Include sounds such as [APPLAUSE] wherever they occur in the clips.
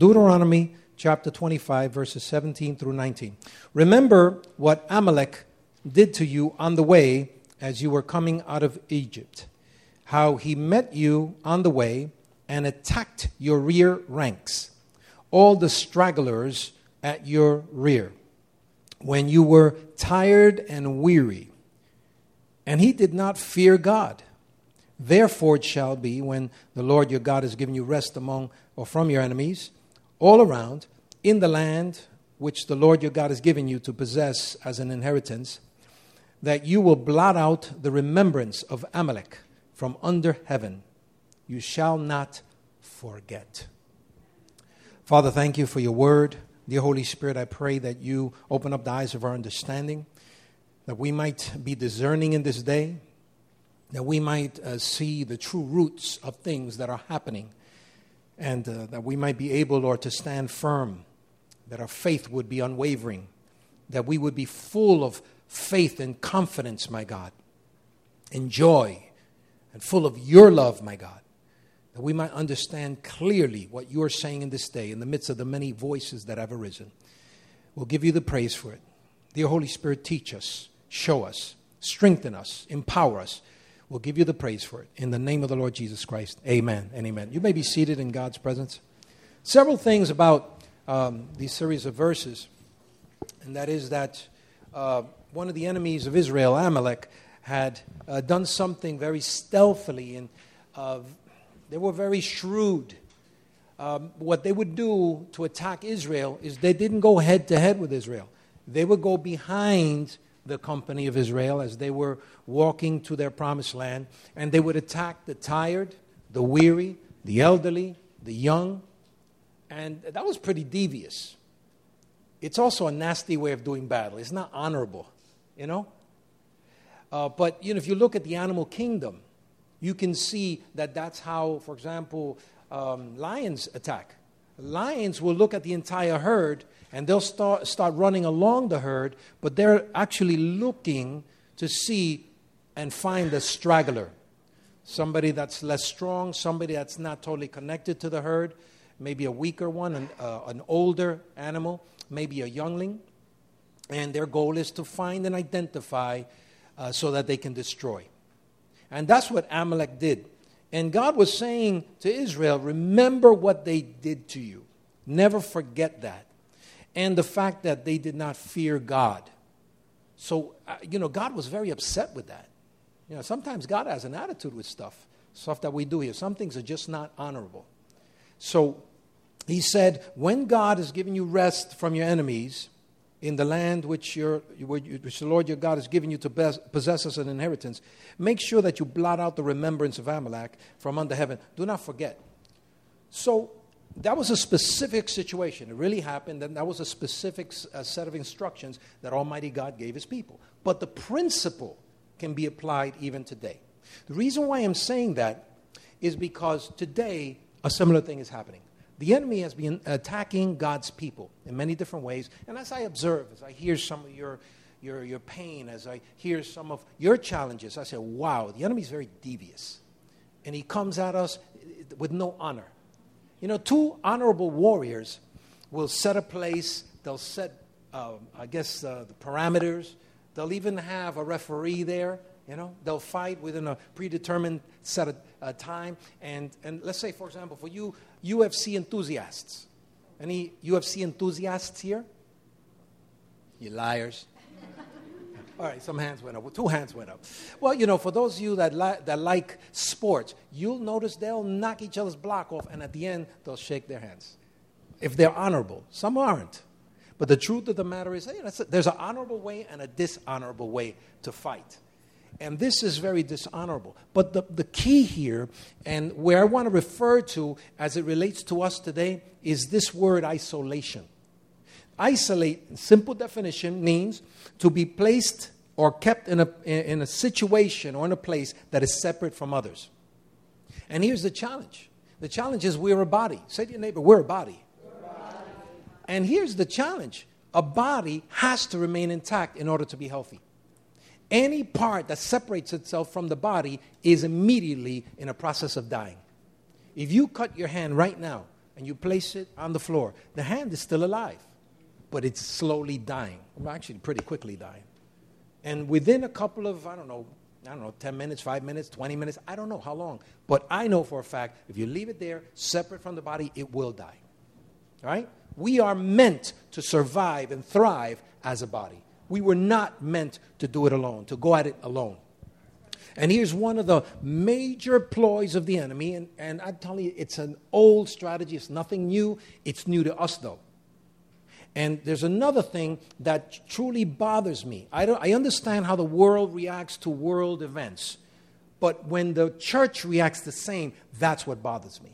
Deuteronomy chapter 25, verses 17 through 19. Remember what Amalek did to you on the way as you were coming out of Egypt, how he met you on the way and attacked your rear ranks, all the stragglers at your rear, when you were tired and weary. And he did not fear God. Therefore, it shall be when the Lord your God has given you rest among or from your enemies all around in the land which the Lord your God has given you to possess as an inheritance, that you will blot out the remembrance of Amalek from under heaven. You shall not forget. Father, thank you for your word. Dear Holy Spirit, I pray that you open up the eyes of our understanding, that we might be discerning in this day, that we might uh, see the true roots of things that are happening and uh, that we might be able, Lord, to stand firm, that our faith would be unwavering, that we would be full of faith and confidence, my God, and joy, and full of your love, my God, that we might understand clearly what you are saying in this day in the midst of the many voices that have arisen. We'll give you the praise for it. Dear Holy Spirit, teach us, show us, strengthen us, empower us We'll give you the praise for it. In the name of the Lord Jesus Christ, amen and amen. You may be seated in God's presence. Several things about um, these series of verses, and that is that uh, one of the enemies of Israel, Amalek, had uh, done something very stealthily, and uh, they were very shrewd. Um, what they would do to attack Israel is they didn't go head to head with Israel. They would go behind the company of Israel as they were walking to their promised land, and they would attack the tired, the weary, the elderly, the young, and that was pretty devious. It's also a nasty way of doing battle. It's not honorable, you know? Uh, but, you know, if you look at the animal kingdom, you can see that that's how, for example, um, lions attack. Lions will look at the entire herd and they'll start, start running along the herd, but they're actually looking to see and find a straggler. Somebody that's less strong, somebody that's not totally connected to the herd, maybe a weaker one, an, uh, an older animal, maybe a youngling. And their goal is to find and identify uh, so that they can destroy. And that's what Amalek did. And God was saying to Israel, Remember what they did to you. Never forget that and the fact that they did not fear God. So, uh, you know, God was very upset with that. You know, sometimes God has an attitude with stuff, stuff that we do here. Some things are just not honorable. So, he said, when God has given you rest from your enemies in the land which, your, which the Lord your God has given you to possess as an inheritance, make sure that you blot out the remembrance of Amalek from under heaven. Do not forget. So, that was a specific situation. It really happened, and that was a specific set of instructions that Almighty God gave His people. But the principle can be applied even today. The reason why I'm saying that is because today a similar thing is happening. The enemy has been attacking God's people in many different ways. And as I observe, as I hear some of your, your, your pain, as I hear some of your challenges, I say, wow, the enemy is very devious. And he comes at us with no honor. You know, two honorable warriors will set a place, they'll set, uh, I guess, uh, the parameters. They'll even have a referee there. You know, they'll fight within a predetermined set of uh, time. And, and let's say, for example, for you UFC enthusiasts, any UFC enthusiasts here? You liars. [LAUGHS] All right, some hands went up. Two hands went up. Well, you know, for those of you that, li- that like sports, you'll notice they'll knock each other's block off, and at the end, they'll shake their hands. If they're honorable. Some aren't. But the truth of the matter is, hey, there's an honorable way and a dishonorable way to fight. And this is very dishonorable. But the, the key here, and where I want to refer to as it relates to us today, is this word isolation. Isolate, simple definition, means to be placed or kept in a, in a situation or in a place that is separate from others. And here's the challenge the challenge is we're a body. Say to your neighbor, we're a body. We're a body. And here's the challenge a body has to remain intact in order to be healthy. Any part that separates itself from the body is immediately in a process of dying. If you cut your hand right now and you place it on the floor. The hand is still alive, but it's slowly dying. Actually, pretty quickly dying. And within a couple of, I don't know, I don't know, 10 minutes, 5 minutes, 20 minutes, I don't know how long. But I know for a fact if you leave it there separate from the body, it will die. All right? We are meant to survive and thrive as a body. We were not meant to do it alone, to go at it alone. And here's one of the major ploys of the enemy, and, and I tell you, it's an old strategy, it's nothing new. It's new to us, though. And there's another thing that truly bothers me. I, don't, I understand how the world reacts to world events, but when the church reacts the same, that's what bothers me.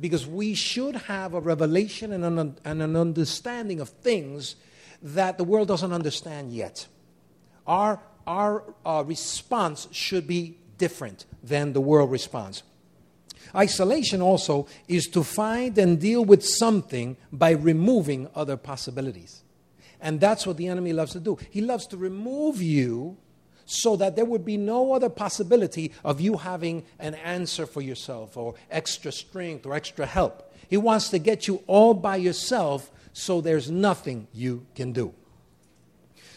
Because we should have a revelation and an, and an understanding of things that the world doesn't understand yet. Our, our uh, response should be different than the world responds. Isolation also is to find and deal with something by removing other possibilities. And that's what the enemy loves to do. He loves to remove you so that there would be no other possibility of you having an answer for yourself or extra strength or extra help. He wants to get you all by yourself so there's nothing you can do.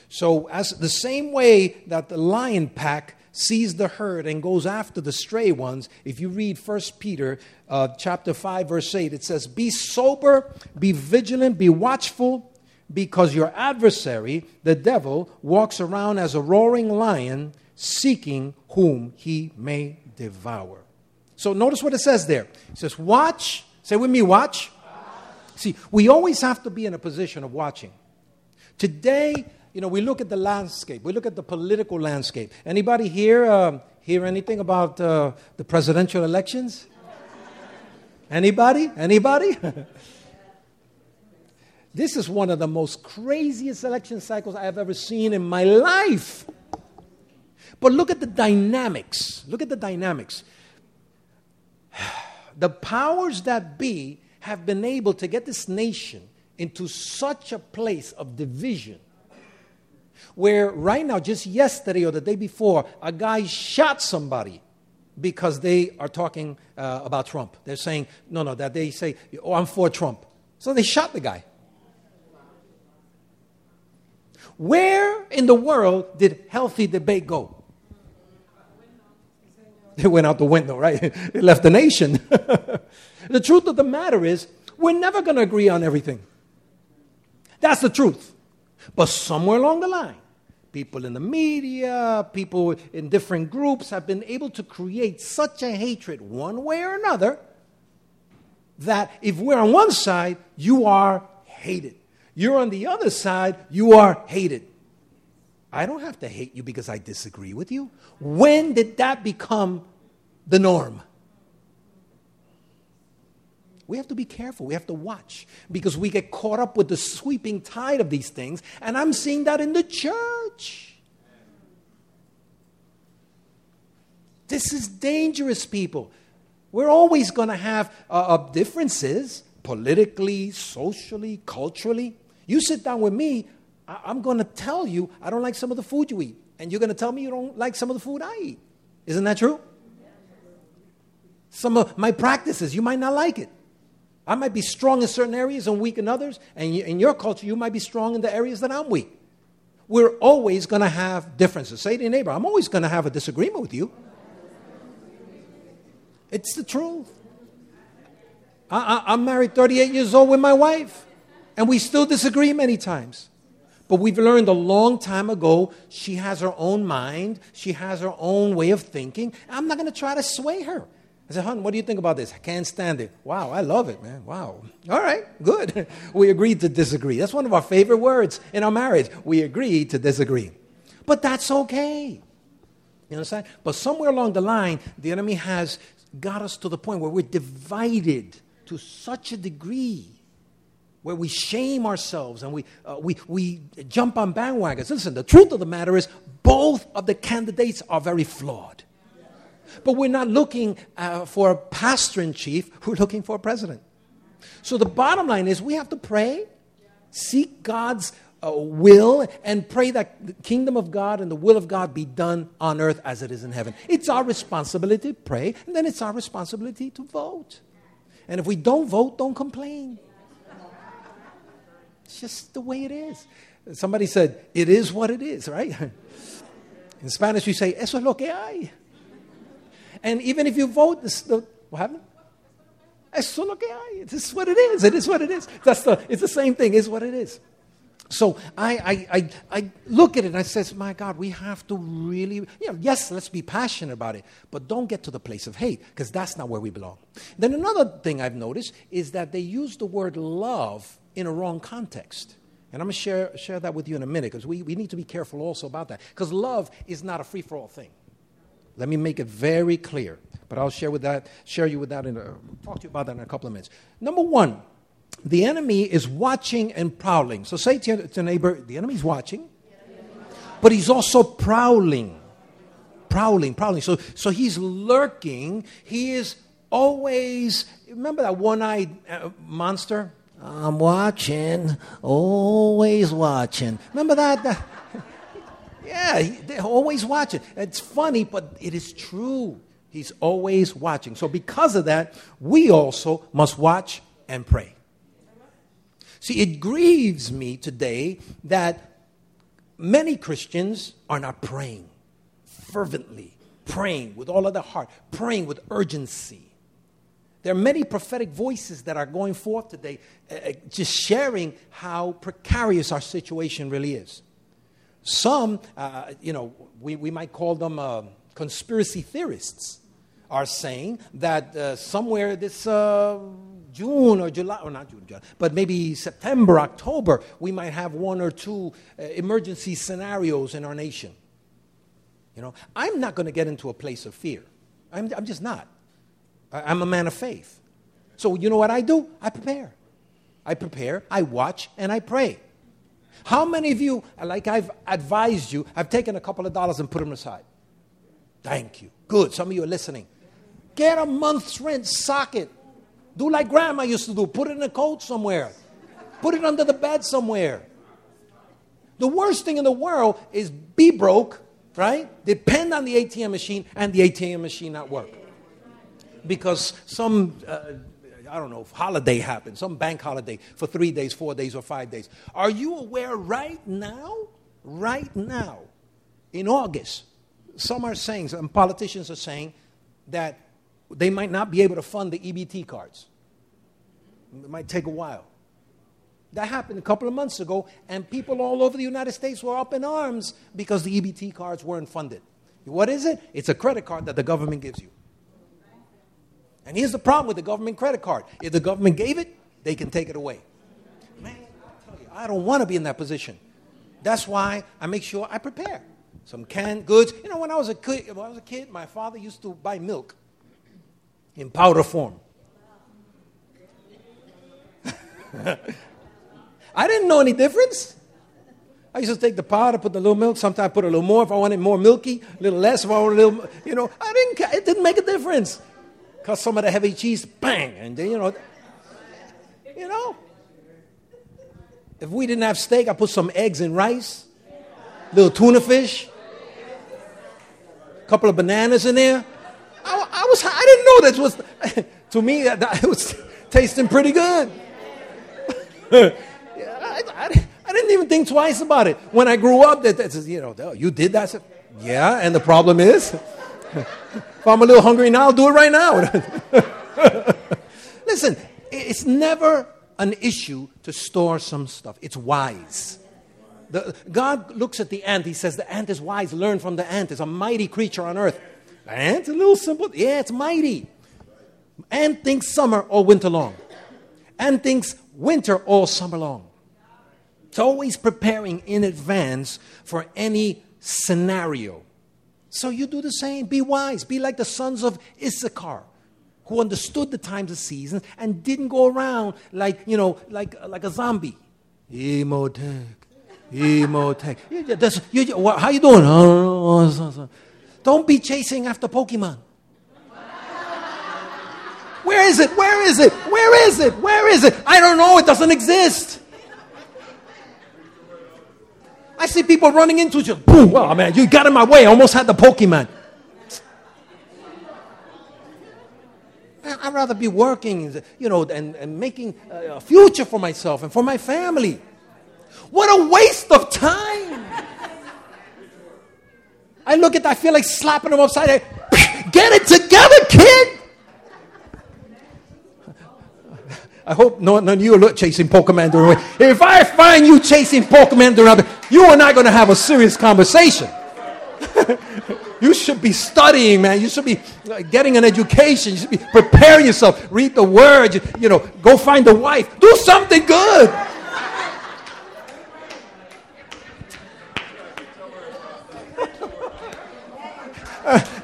So, as the same way that the lion pack sees the herd and goes after the stray ones, if you read 1 Peter uh, chapter 5, verse 8, it says, Be sober, be vigilant, be watchful, because your adversary, the devil, walks around as a roaring lion, seeking whom he may devour. So notice what it says there. It says, Watch. Say with me, watch. See, we always have to be in a position of watching. Today, you know, we look at the landscape. We look at the political landscape. Anybody here uh, hear anything about uh, the presidential elections? Anybody? Anybody? [LAUGHS] this is one of the most craziest election cycles I have ever seen in my life. But look at the dynamics. Look at the dynamics. [SIGHS] The powers that be have been able to get this nation into such a place of division where right now, just yesterday or the day before, a guy shot somebody because they are talking uh, about Trump. They're saying, no, no, that they say, oh, I'm for Trump. So they shot the guy. Where in the world did healthy debate go? It went out the window, right? [LAUGHS] It left the nation. [LAUGHS] the truth of the matter is, we're never going to agree on everything. That's the truth. But somewhere along the line, people in the media, people in different groups have been able to create such a hatred, one way or another, that if we're on one side, you are hated. You're on the other side, you are hated. I don't have to hate you because I disagree with you. When did that become the norm? We have to be careful. We have to watch because we get caught up with the sweeping tide of these things. And I'm seeing that in the church. This is dangerous, people. We're always going to have uh, uh, differences politically, socially, culturally. You sit down with me, I- I'm going to tell you I don't like some of the food you eat. And you're going to tell me you don't like some of the food I eat. Isn't that true? Some of my practices, you might not like it. I might be strong in certain areas and weak in others, and in your culture, you might be strong in the areas that I'm weak. We're always going to have differences. Say to your neighbor, I'm always going to have a disagreement with you. It's the truth. I, am married 38 years old with my wife, and we still disagree many times. But we've learned a long time ago she has her own mind, she has her own way of thinking. I'm not going to try to sway her. I said, hon, what do you think about this? I can't stand it. Wow, I love it, man. Wow. All right, good. [LAUGHS] we agreed to disagree. That's one of our favorite words in our marriage. We agree to disagree. But that's okay. You understand? But somewhere along the line, the enemy has got us to the point where we're divided to such a degree where we shame ourselves and we, uh, we, we jump on bandwagons. Listen, the truth of the matter is both of the candidates are very flawed. But we're not looking uh, for a pastor in chief, we're looking for a president. So the bottom line is we have to pray, seek God's uh, will, and pray that the kingdom of God and the will of God be done on earth as it is in heaven. It's our responsibility to pray, and then it's our responsibility to vote. And if we don't vote, don't complain. It's just the way it is. Somebody said, it is what it is, right? [LAUGHS] In Spanish, we say, eso es lo que hay. And even if you vote, this, the, what happened? Eso es lo que hay. This is what it is. It is what it is. That's the, it's the same thing. It's what it is. So I, I, I, I, look at it and I says, my God, we have to really, you know, yes, let's be passionate about it, but don't get to the place of hate because that's not where we belong. Then another thing I've noticed is that they use the word love in a wrong context. And I'm going to share, share that with you in a minute because we, we need to be careful also about that because love is not a free for all thing. Let me make it very clear, but I'll share with that, share you with that and talk to you about that in a couple of minutes. Number one, the enemy is watching and prowling. So say to your, neighbor, the enemy's watching, but he's also prowling. Prowling, prowling. So, so he's lurking. He is always, remember that one eyed uh, monster? I'm watching, always watching. Remember that? Yeah, they're always watching. It's funny, but it is true. He's always watching. So, because of that, we also must watch and pray. See, it grieves me today that many Christians are not praying fervently, praying with all of their heart, praying with urgency. There are many prophetic voices that are going forth today, uh, just sharing how precarious our situation really is. Some, uh, you know, we, we might call them uh, conspiracy theorists, are saying that uh, somewhere this uh, June or July, or not June, July, but maybe September, October, we might have one or two uh, emergency scenarios in our nation. You know, I'm not going to get into a place of fear. I'm, I'm just not. I, I'm a man of faith. So, you know what I do? I prepare. I prepare, I watch, and I pray. How many of you, like I've advised you, have taken a couple of dollars and put them aside? Thank you. Good. Some of you are listening. Get a month's rent, sock it. Do like grandma used to do put it in a coat somewhere, put it under the bed somewhere. The worst thing in the world is be broke, right? Depend on the ATM machine and the ATM machine not work. Because some, uh, I don't know, holiday happened, some bank holiday for three days, four days, or five days. Are you aware right now, right now, in August, some are saying, some politicians are saying that they might not be able to fund the EBT cards. It might take a while. That happened a couple of months ago, and people all over the United States were up in arms because the EBT cards weren't funded. What is it? It's a credit card that the government gives you. And here's the problem with the government credit card if the government gave it, they can take it away. Man, I tell you, I don't want to be in that position. That's why I make sure I prepare some canned goods. You know, when I was a kid, when I was a kid, my father used to buy milk in powder form. [LAUGHS] I didn't know any difference. I used to take the powder, put the little milk. Sometimes I put a little more if I wanted more milky, a little less if I wanted a little. You know, I didn't. It didn't make a difference. Cause some of the heavy cheese, bang, and then you know, you know. If we didn't have steak, I put some eggs and rice, little tuna fish, a couple of bananas in there. I, I was. I didn't know this was. [LAUGHS] to me, that, it was [LAUGHS] tasting pretty good. [LAUGHS] I, I, I, didn't even think twice about it. When I grew up, that, that you know, you did that. Said, yeah, and the problem is, if I'm a little hungry now, I'll do it right now. [LAUGHS] Listen, it's never an issue to store some stuff. It's wise. The, God looks at the ant. He says, The ant is wise. Learn from the ant. It's a mighty creature on earth. The ant's a little simple. Yeah, it's mighty. Ant thinks summer all winter long. Ant thinks winter all summer long. It's always preparing in advance for any scenario. So you do the same. Be wise. Be like the sons of Issachar who understood the times of seasons and didn't go around like, you know, like, like a zombie. Emotech. Emotech. How you doing? [LAUGHS] Don't be chasing after Pokemon. Where is it? Where is it? Where is it? Where is it? I don't know. It doesn't exist. I see people running into you. Boom. Well, oh, man, you got in my way. I almost had the Pokemon. I'd rather be working, you know, and, and making a future for myself and for my family. What a waste of time. I look at that, I feel like slapping them upside the head. Get it together, kid. I hope no, none of you are chasing Pokemon during If I find you chasing Pokemon during you are not going to have a serious conversation. [LAUGHS] you should be studying, man. You should be uh, getting an education. You should be preparing yourself. Read the word. You know, go find a wife. Do something good. [LAUGHS]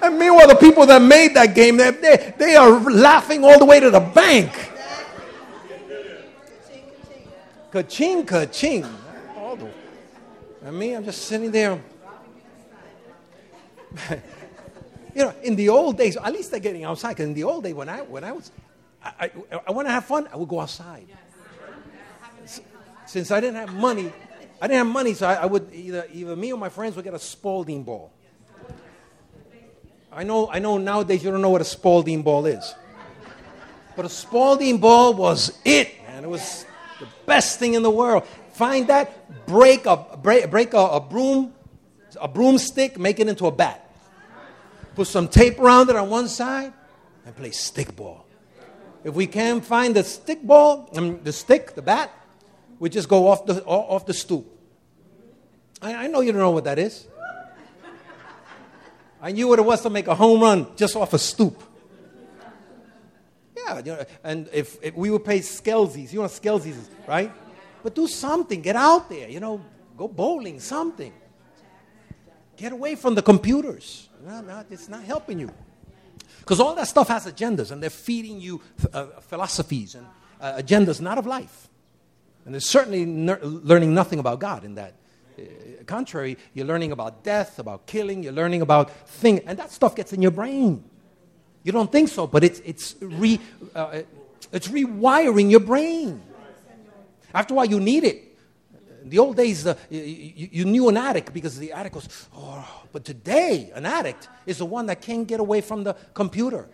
And meanwhile, the people that made that game, they, they, they are laughing all the way to the bank. Ka-ching, ka-ching. I mean, I'm just sitting there. [LAUGHS] you know, in the old days, at least they're getting outside. Because in the old days, when I, when I was, I, I, I want to have fun, I would go outside. Since I didn't have money, I didn't have money, so I, I would either, either me or my friends would get a Spalding ball. I know, I know nowadays you don't know what a Spalding ball is. But a Spalding ball was it, man. It was the best thing in the world. Find that, break a, break, break a, a broom, a broomstick, make it into a bat. Put some tape around it on one side, and play stickball. If we can't find the stick ball, I mean, the stick, the bat, we just go off the, off the stoop. I, I know you don't know what that is. I knew what it was to make a home run just off a stoop. Yeah, you know, and if, if we would play Skelzies, you know Skelzies, right? But do something. Get out there. You know, go bowling. Something. Get away from the computers. No, no, it's not helping you. Because all that stuff has agendas, and they're feeding you uh, philosophies and uh, agendas not of life. And they're certainly ner- learning nothing about God in that contrary, you're learning about death, about killing, you're learning about things, and that stuff gets in your brain. You don't think so, but it's, it's, re, uh, it's rewiring your brain. After a while, you need it. In the old days, uh, you, you, knew an addict because the addict was, oh, but today, an addict is the one that can't get away from the computer.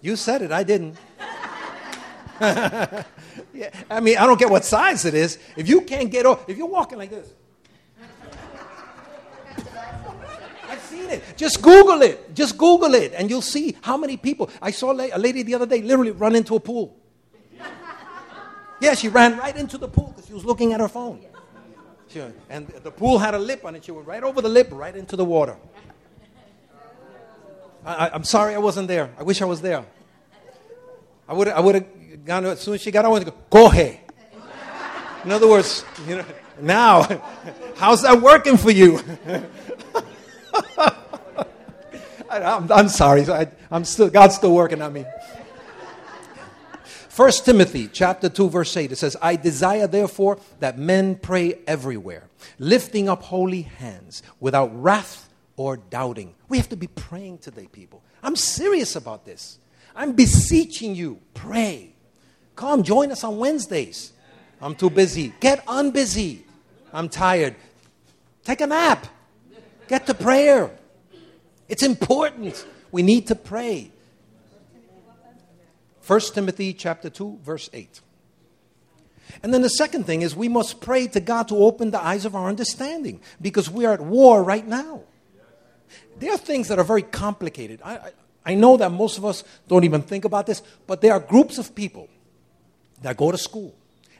You said it, I didn't. [LAUGHS] yeah, I mean, I don't care what size it is. If you can't get off, if you're walking like this, I've seen it. Just Google it. Just Google it, and you'll see how many people. I saw a lady the other day literally run into a pool. [LAUGHS] Yeah, she ran right into the pool because she was looking at her phone. She, and the pool had a lip on it. She went right over the lip, right into the water. I, am sorry I wasn't there. I wish I was there. I would I would have gone as soon as she got out on, go, coge. In other words, you know, [LAUGHS] now, [LAUGHS] how's that working for you? I, am I'm sorry. I, am still, God's still working on me. First Timothy chapter 2 verse 8 it says I desire therefore that men pray everywhere lifting up holy hands without wrath or doubting. We have to be praying today people. I'm serious about this. I'm beseeching you pray. Come, join us on Wednesdays. I'm too busy. Get unbusy. I'm tired. Take a nap. Get to prayer. It's important. We need to pray. 1 Timothy chapter 2 verse 8. And then the second thing is we must pray to God to open the eyes of our understanding because we are at war right now. There are things that are very complicated. I, I, I know that most of us don't even think about this, but there are groups of people that go to school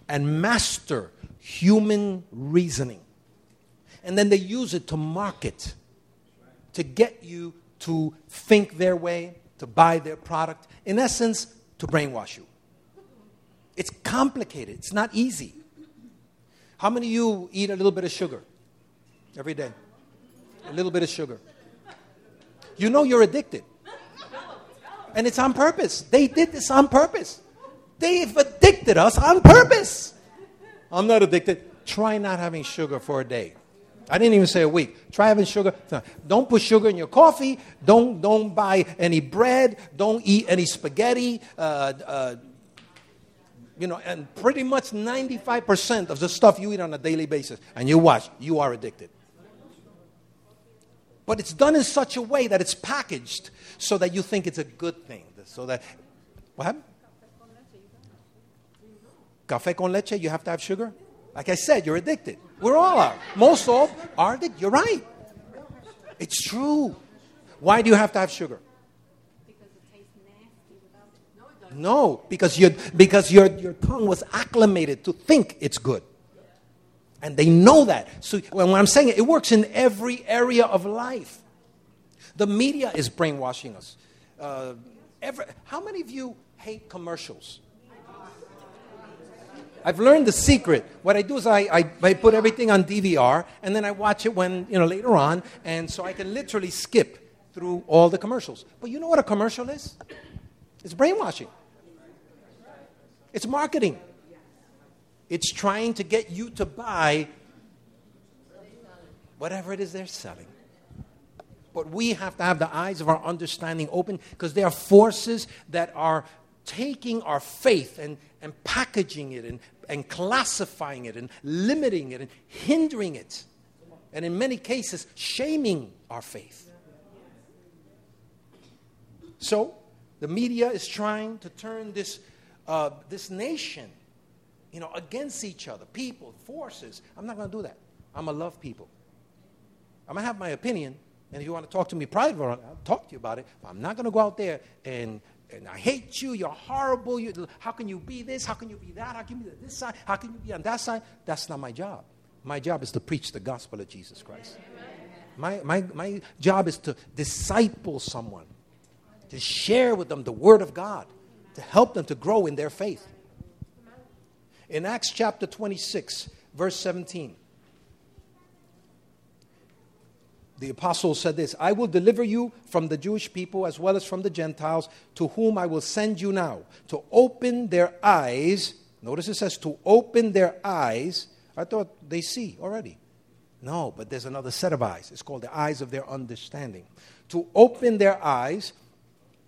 and master human reasoning. And then they use it to market, to get you to think their way, to buy their product. In essence, to brainwash you. It's complicated, it's not easy. How many of you eat a little bit of sugar every day? A little bit of sugar. You know you're addicted. And it's on purpose. They did this on purpose. They've addicted us on purpose. I'm not addicted. Try not having sugar for a day. I didn't even say a week. Try having sugar. Don't put sugar in your coffee. Don't, don't buy any bread. Don't eat any spaghetti. Uh, uh, you know, and pretty much 95% of the stuff you eat on a daily basis, and you watch, you are addicted. But it's done in such a way that it's packaged so that you think it's a good thing. So that, what happened? Café con leche, you have to have sugar? Like I said, you're addicted. We're all are. Most of are addicted. You're right. It's true. Why do you have to have sugar? No, because, you because your, your tongue was acclimated to think it's good. And they know that. So when I'm saying it, it works in every area of life. The media is brainwashing us. Uh, every, how many of you hate commercials? I've learned the secret. What I do is I, I, I, put everything on DVR and then I watch it when, you know, later on, and so I can literally skip through all the commercials. But you know what a commercial is? It's brainwashing. It's marketing. It's trying to get you to buy whatever it is they're selling. But we have to have the eyes of our understanding open because there are forces that are taking our faith and, and packaging it and, and classifying it and limiting it and hindering it. And in many cases, shaming our faith. So, the media is trying to turn this, uh, this nation you know, against each other, people, forces. I'm not going to do that. I'm going to love people. I'm going to have my opinion, and if you want to talk to me privately, I'll talk to you about it. I'm not going to go out there and, and I hate you, you're horrible, you, how can you be this, how can you be that, how can you be this side, how can you be on that side? That's not my job. My job is to preach the gospel of Jesus Christ. My, my, my job is to disciple someone, to share with them the word of God, to help them to grow in their faith. In Acts chapter 26, verse 17, the apostle said this I will deliver you from the Jewish people as well as from the Gentiles, to whom I will send you now, to open their eyes. Notice it says to open their eyes. I thought they see already. No, but there's another set of eyes. It's called the eyes of their understanding. To open their eyes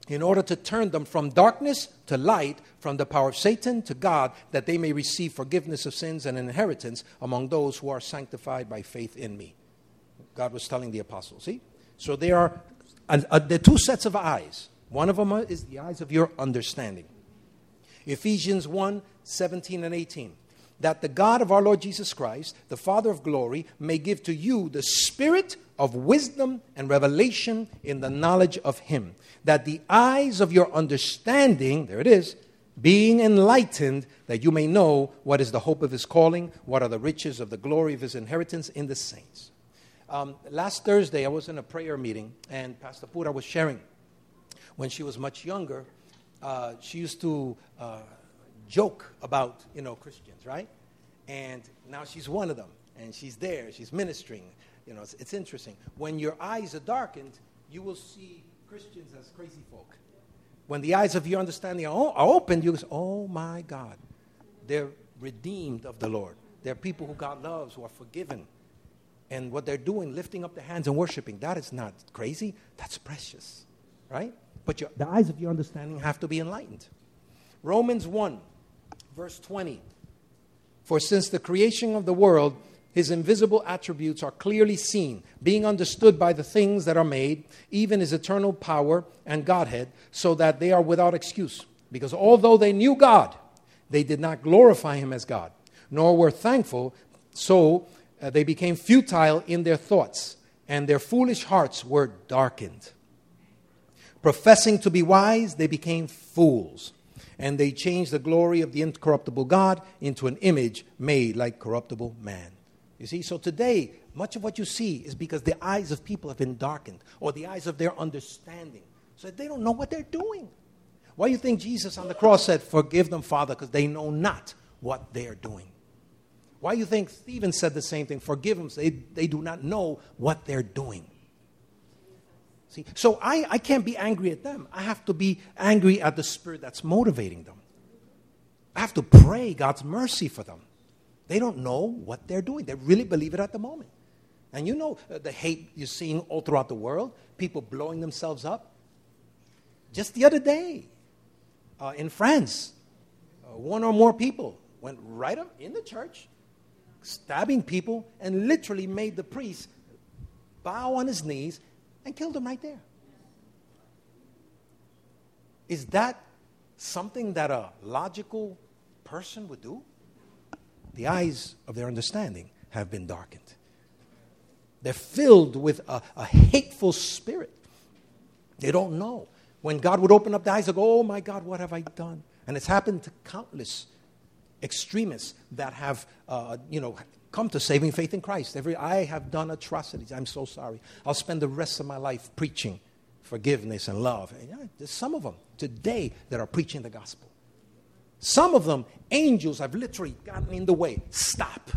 in order to turn them from darkness to light, from the power of Satan to God, that they may receive forgiveness of sins and inheritance among those who are sanctified by faith in me. God was telling the apostles. See? So there are uh, uh, the two sets of eyes. One of them is the eyes of your understanding. Ephesians 1 17 and 18. That the God of our Lord Jesus Christ, the Father of glory, may give to you the spirit of wisdom and revelation in the knowledge of Him that the eyes of your understanding, there it is, being enlightened, that you may know what is the hope of his calling, what are the riches of the glory of his inheritance in the saints. Um, last Thursday, I was in a prayer meeting, and Pastor Pura was sharing. When she was much younger, uh, she used to uh, joke about, you know, Christians, right? And now she's one of them, and she's there, she's ministering. You know, it's, it's interesting. When your eyes are darkened, you will see Christians as crazy folk. When the eyes of your understanding are, opened, you say, oh my God, they're redeemed of the Lord. They're people who God loves, who are forgiven. And what they're doing, lifting up their hands and worshiping, that is not crazy. That's precious, right? But your, the eyes of your understanding have to be enlightened. Romans 1, verse 20. For since the creation of the world, his invisible attributes are clearly seen, being understood by the things that are made, even his eternal power and Godhead, so that they are without excuse. Because although they knew God, they did not glorify him as God, nor were thankful, so uh, they became futile in their thoughts, and their foolish hearts were darkened. Professing to be wise, they became fools and they changed the glory of the incorruptible God into an image made like corruptible man. You see, so today, much of what you see is because the eyes of people have been darkened, or the eyes of their understanding, so they don't know what they're doing. Why do you think Jesus on the cross said, Forgive them, Father, because they know not what they're doing? Why do you think Stephen said the same thing? Forgive them, they, they do not know what they're doing. See, so I, I can't be angry at them. I have to be angry at the spirit that's motivating them. I have to pray God's mercy for them. They don't know what they're doing. They really believe it at the moment. And you know uh, the hate you're seeing all throughout the world, people blowing themselves up. Just the other day uh, in France, uh, one or more people went right up in the church, stabbing people, and literally made the priest bow on his knees and killed him right there. Is that something that a logical person would do? The eyes of their understanding have been darkened. They're filled with a, a hateful spirit. They don't know. When God would open up the eyes, they go, Oh my God, what have I done? And it's happened to countless extremists that have, uh, you know, come to saving faith in Christ. Every, I have done atrocities. I'm so sorry. I'll spend the rest of my life preaching forgiveness and love. And, yeah, there's some of them today that are preaching the gospel. Some of them, angels have literally gotten in the way. Stop.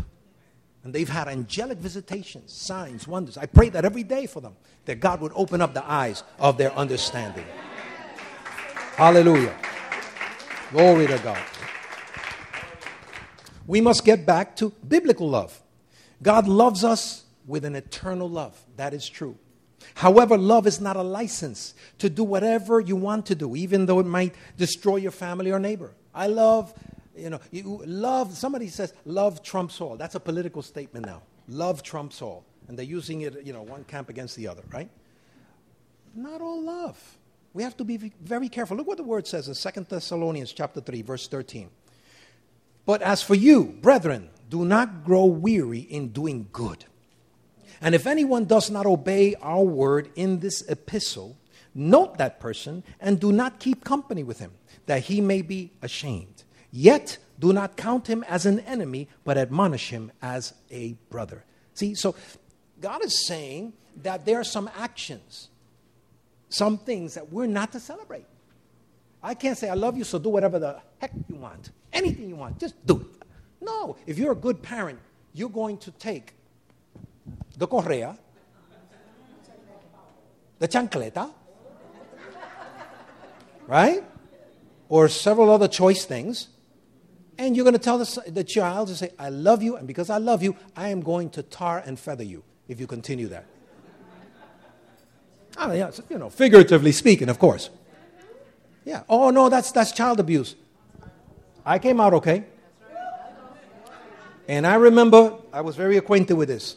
And they've had angelic visitations, signs, wonders. I pray that every day for them, that God would open up the eyes of their understanding. Hallelujah. Glory to God. We must get back to biblical love. God loves us with an eternal love. That is true. However, love is not a license to do whatever you want to do, even though it might destroy your family or neighbor. I love, you know, you love, somebody says love trumps all. That's a political statement now. Love trumps all. And they're using it, you know, one camp against the other, right? Not all love. We have to be very careful. Look what the word says in 2 Thessalonians chapter 3, verse 13. But as for you, brethren, do not grow weary in doing good. And if anyone does not obey our word in this epistle, note that person and do not keep company with him, that he may be ashamed. Yet do not count him as an enemy, but admonish him as a brother. See, so God is saying that there are some actions, some things that we're not to celebrate. I can't say, I love you, so do whatever the heck you want. Anything you want, just do it. No, if you're a good parent, you're going to take the correa, the chancleta, right? Or several other choice things. And you're going to tell the, the child to say, I love you, and because I love you, I am going to tar and feather you if you continue that. I mean, yeah, you know, figuratively speaking, of course. Yeah. Oh, no, that's, that's child abuse. I came out okay. And I remember I was very acquainted with this.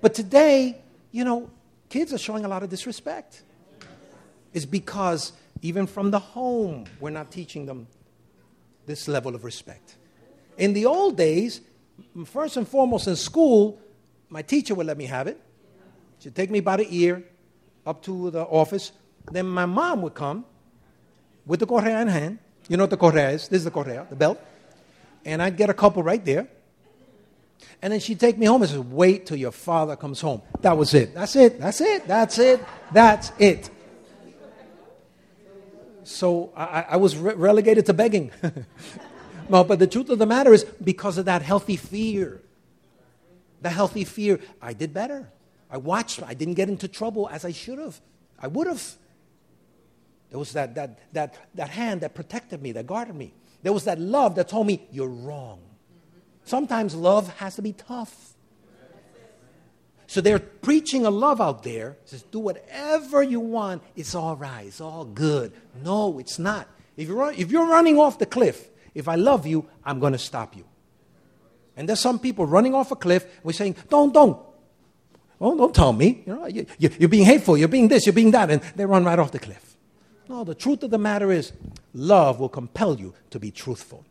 But today, you know, kids are showing a lot of disrespect. It's because even from the home, we're not teaching them this level of respect. In the old days, first and foremost in school, my teacher would let me have it. She'd take me by the ear up to the office. Then my mom would come with the correa in hand. You know what the correa is? This is the correa, the belt. And I'd get a couple right there. And then she'd take me home and say, Wait till your father comes home. That was it. That's it. That's it. That's it. That's it. So I, I was re- relegated to begging. [LAUGHS] no, but the truth of the matter is, because of that healthy fear, the healthy fear, I did better. I watched, I didn't get into trouble as I should have. I would have. There was that, that, that, that hand that protected me, that guarded me. There was that love that told me, You're wrong. Sometimes love has to be tough. So they're preaching a love out there. Says, do whatever you want. It's all right. It's all good. No, it's not. If you're, if you're running off the cliff, if I love you, I'm going to stop you. And there's some people running off a cliff. We're saying, don't, don't. Oh, don't tell me. You know, you, you're being hateful. You're being this. You're being that. And they run right off the cliff. No, the truth of the matter is, love will compel you to be truthful.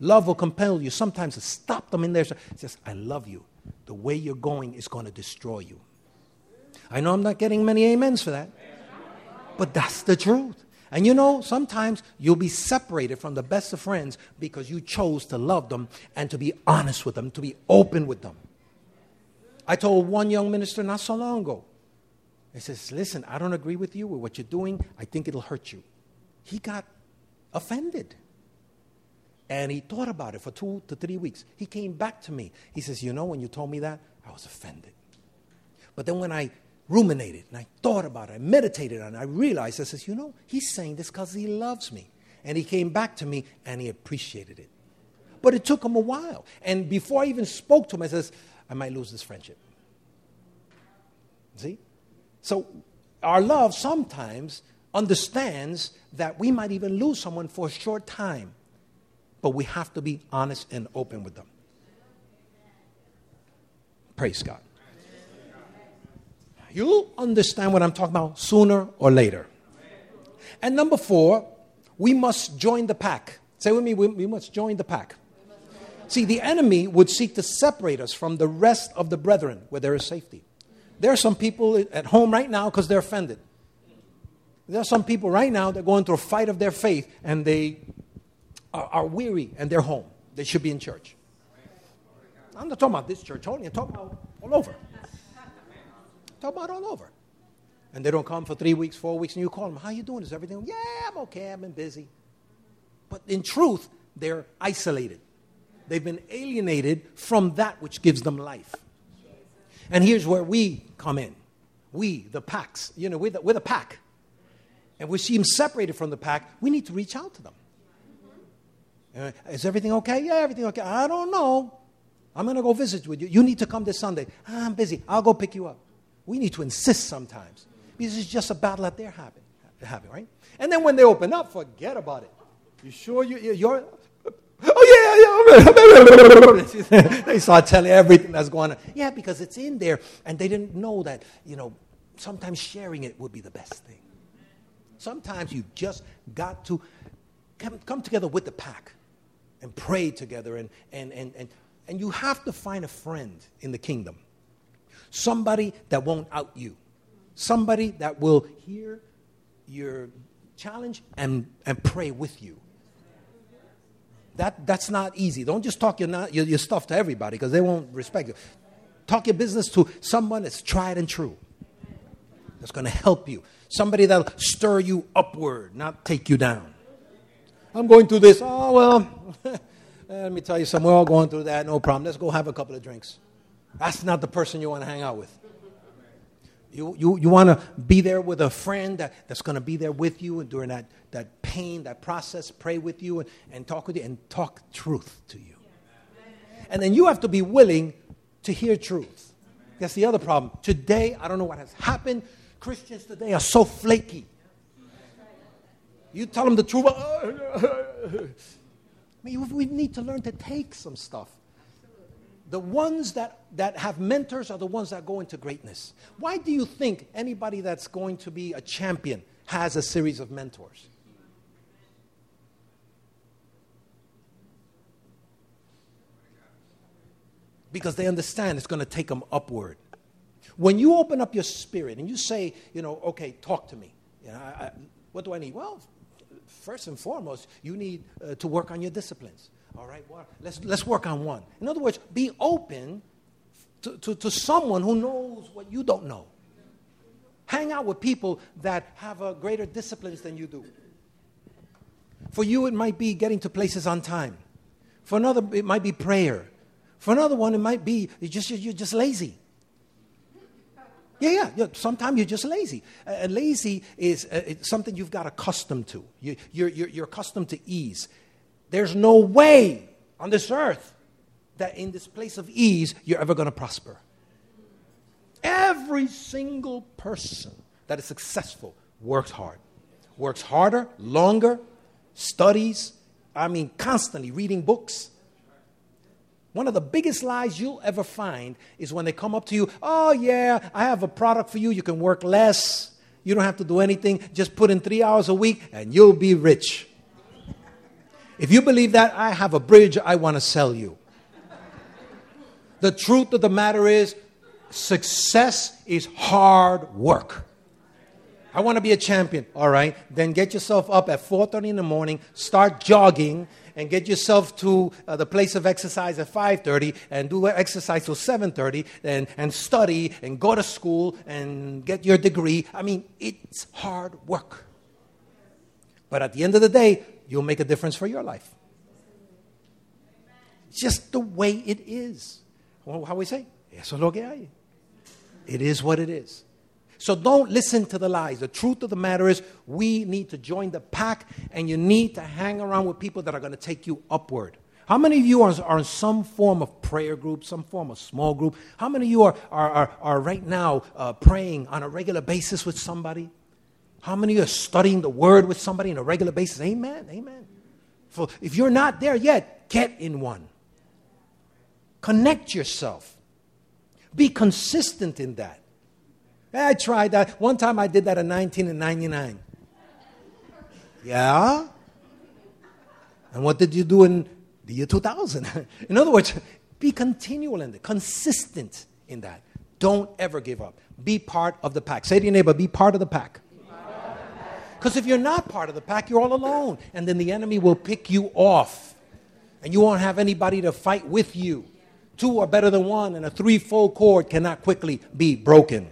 Love will compel you sometimes to stop them in there. says, I love you. The way you're going is going to destroy you. I know I'm not getting many amens for that, but that's the truth. And you know, sometimes you'll be separated from the best of friends because you chose to love them and to be honest with them, to be open with them. I told one young minister not so long ago, he says, Listen, I don't agree with you with what you're doing. I think it'll hurt you. He got offended. And he thought about it for two to three weeks. He came back to me. He says, You know, when you told me that, I was offended. But then when I ruminated and I thought about it, I meditated on it, I realized, I says, You know, he's saying this because he loves me. And he came back to me and he appreciated it. But it took him a while. And before I even spoke to him, I says, I might lose this friendship. See? So our love sometimes understands that we might even lose someone for a short time but we have to be honest and open with them. Praise God. You'll understand what I'm talking about sooner or later. And number four, we must join the pack. Say with me, we, we must join the pack. See, the enemy would seek to separate us from the rest of the brethren where there is safety. There are some people at home right now because they're offended. There are some people right now that are going through a fight of their faith and they are, are weary and they're home. They should be in church. I'm not talking about this church only, I'm talking about all over. Talk about all over. And they don't come for three weeks, four weeks, and you call them, How you doing? Is everything? Yeah, I'm okay, I've been busy. But in truth, they're isolated. They've been alienated from that which gives them life. And here's where we come in. We, the packs, you know, we're the, we're the pack. And we see separated from the pack, we need to reach out to them. Uh, is everything okay? Yeah, everything okay. I don't know. I'm going to go visit with you. You need to come this Sunday. I'm busy. I'll go pick you up. We need to insist sometimes because it's just a battle that they're having, having right? And then when they open up, forget about it. You sure you, you're. Oh, yeah, yeah. they start telling everything that's going on. Yeah, because it's in there. And they didn't know that, you know, sometimes sharing it would be the best thing. Sometimes you just got to come, come together with the pack and pray together. And, and, and, and, and you have to find a friend in the kingdom somebody that won't out you, somebody that will hear your challenge and, and pray with you. That, that's not easy. Don't just talk your, your, your stuff to everybody because they won't respect you. Talk your business to someone that's tried and true, that's going to help you. Somebody that'll stir you upward, not take you down. I'm going through this. Oh, well, [LAUGHS] eh, let me tell you something. We're all going through that. No problem. Let's go have a couple of drinks. That's not the person you want to hang out with. You, you, you want to be there with a friend that, that's going to be there with you during that, that pain, that process, pray with you and, and talk with you and talk truth to you. And then you have to be willing to hear truth. That's the other problem. Today, I don't know what has happened. Christians today are so flaky. You tell them the truth. [LAUGHS] I mean, we need to learn to take some stuff the ones that, that have mentors are the ones that go into greatness. Why do you think anybody that's going to be a champion has a series of mentors? Because they understand it's going to take them upward. When you open up your spirit and you say, you know, okay, talk to me. You know, I, I, what do I need? Well, first and foremost, you need uh, to work on your disciplines. All right, well, let's, let's work on one. In other words, be open to, to, to someone who knows what you don't know. Hang out with people that have a greater disciplines than you do. For you, it might be getting to places on time. For another, it might be prayer. For another one, it might be you're just, you're just lazy. Yeah, yeah. yeah. Sometimes you're just lazy. Uh, lazy is uh, something you've got accustomed to. You, you're, you're, you're accustomed to ease. There's no way on this earth that in this place of ease you're ever going to prosper. Every single person that is successful works hard, works harder, longer, studies, I mean, constantly reading books. One of the biggest lies you'll ever find is when they come up to you, oh, yeah, I have a product for you. You can work less. You don't have to do anything. Just put in three hours a week and you'll be rich. If you believe that, I have a bridge I want to sell you. The truth of the matter is, success is hard work. I want to be a champion. All right, then get yourself up at 4:30 in the morning, start jogging, and get yourself to uh, the place of exercise at 5:30, and do exercise till 7:30, and and study and go to school and get your degree. I mean, it's hard work. But at the end of the day, you'll make a difference for your life. Just the way it is. How we say? Eso es lo que hay. It is what it is. So don't listen to the lies. The truth of the matter is, we need to join the pack and you need to hang around with people that are going to take you upward. How many of you are, are in some form of prayer group, some form of small group? How many of you are, are, are, are right now uh, praying on a regular basis with somebody? How many are studying the word with somebody on a regular basis? Amen. Amen. For if you're not there yet, get in one. Connect yourself. Be consistent in that. I tried that. One time I did that in 1999. Yeah? And what did you do in the year 2000? [LAUGHS] in other words, be continual in consistent in that. Don't ever give up. Be part of the pack. Say to your neighbor, be part of the pack. Because if you're not part of the pack, you're all alone. And then the enemy will pick you off. And you won't have anybody to fight with you. Two are better than one, and a threefold cord cannot quickly be broken.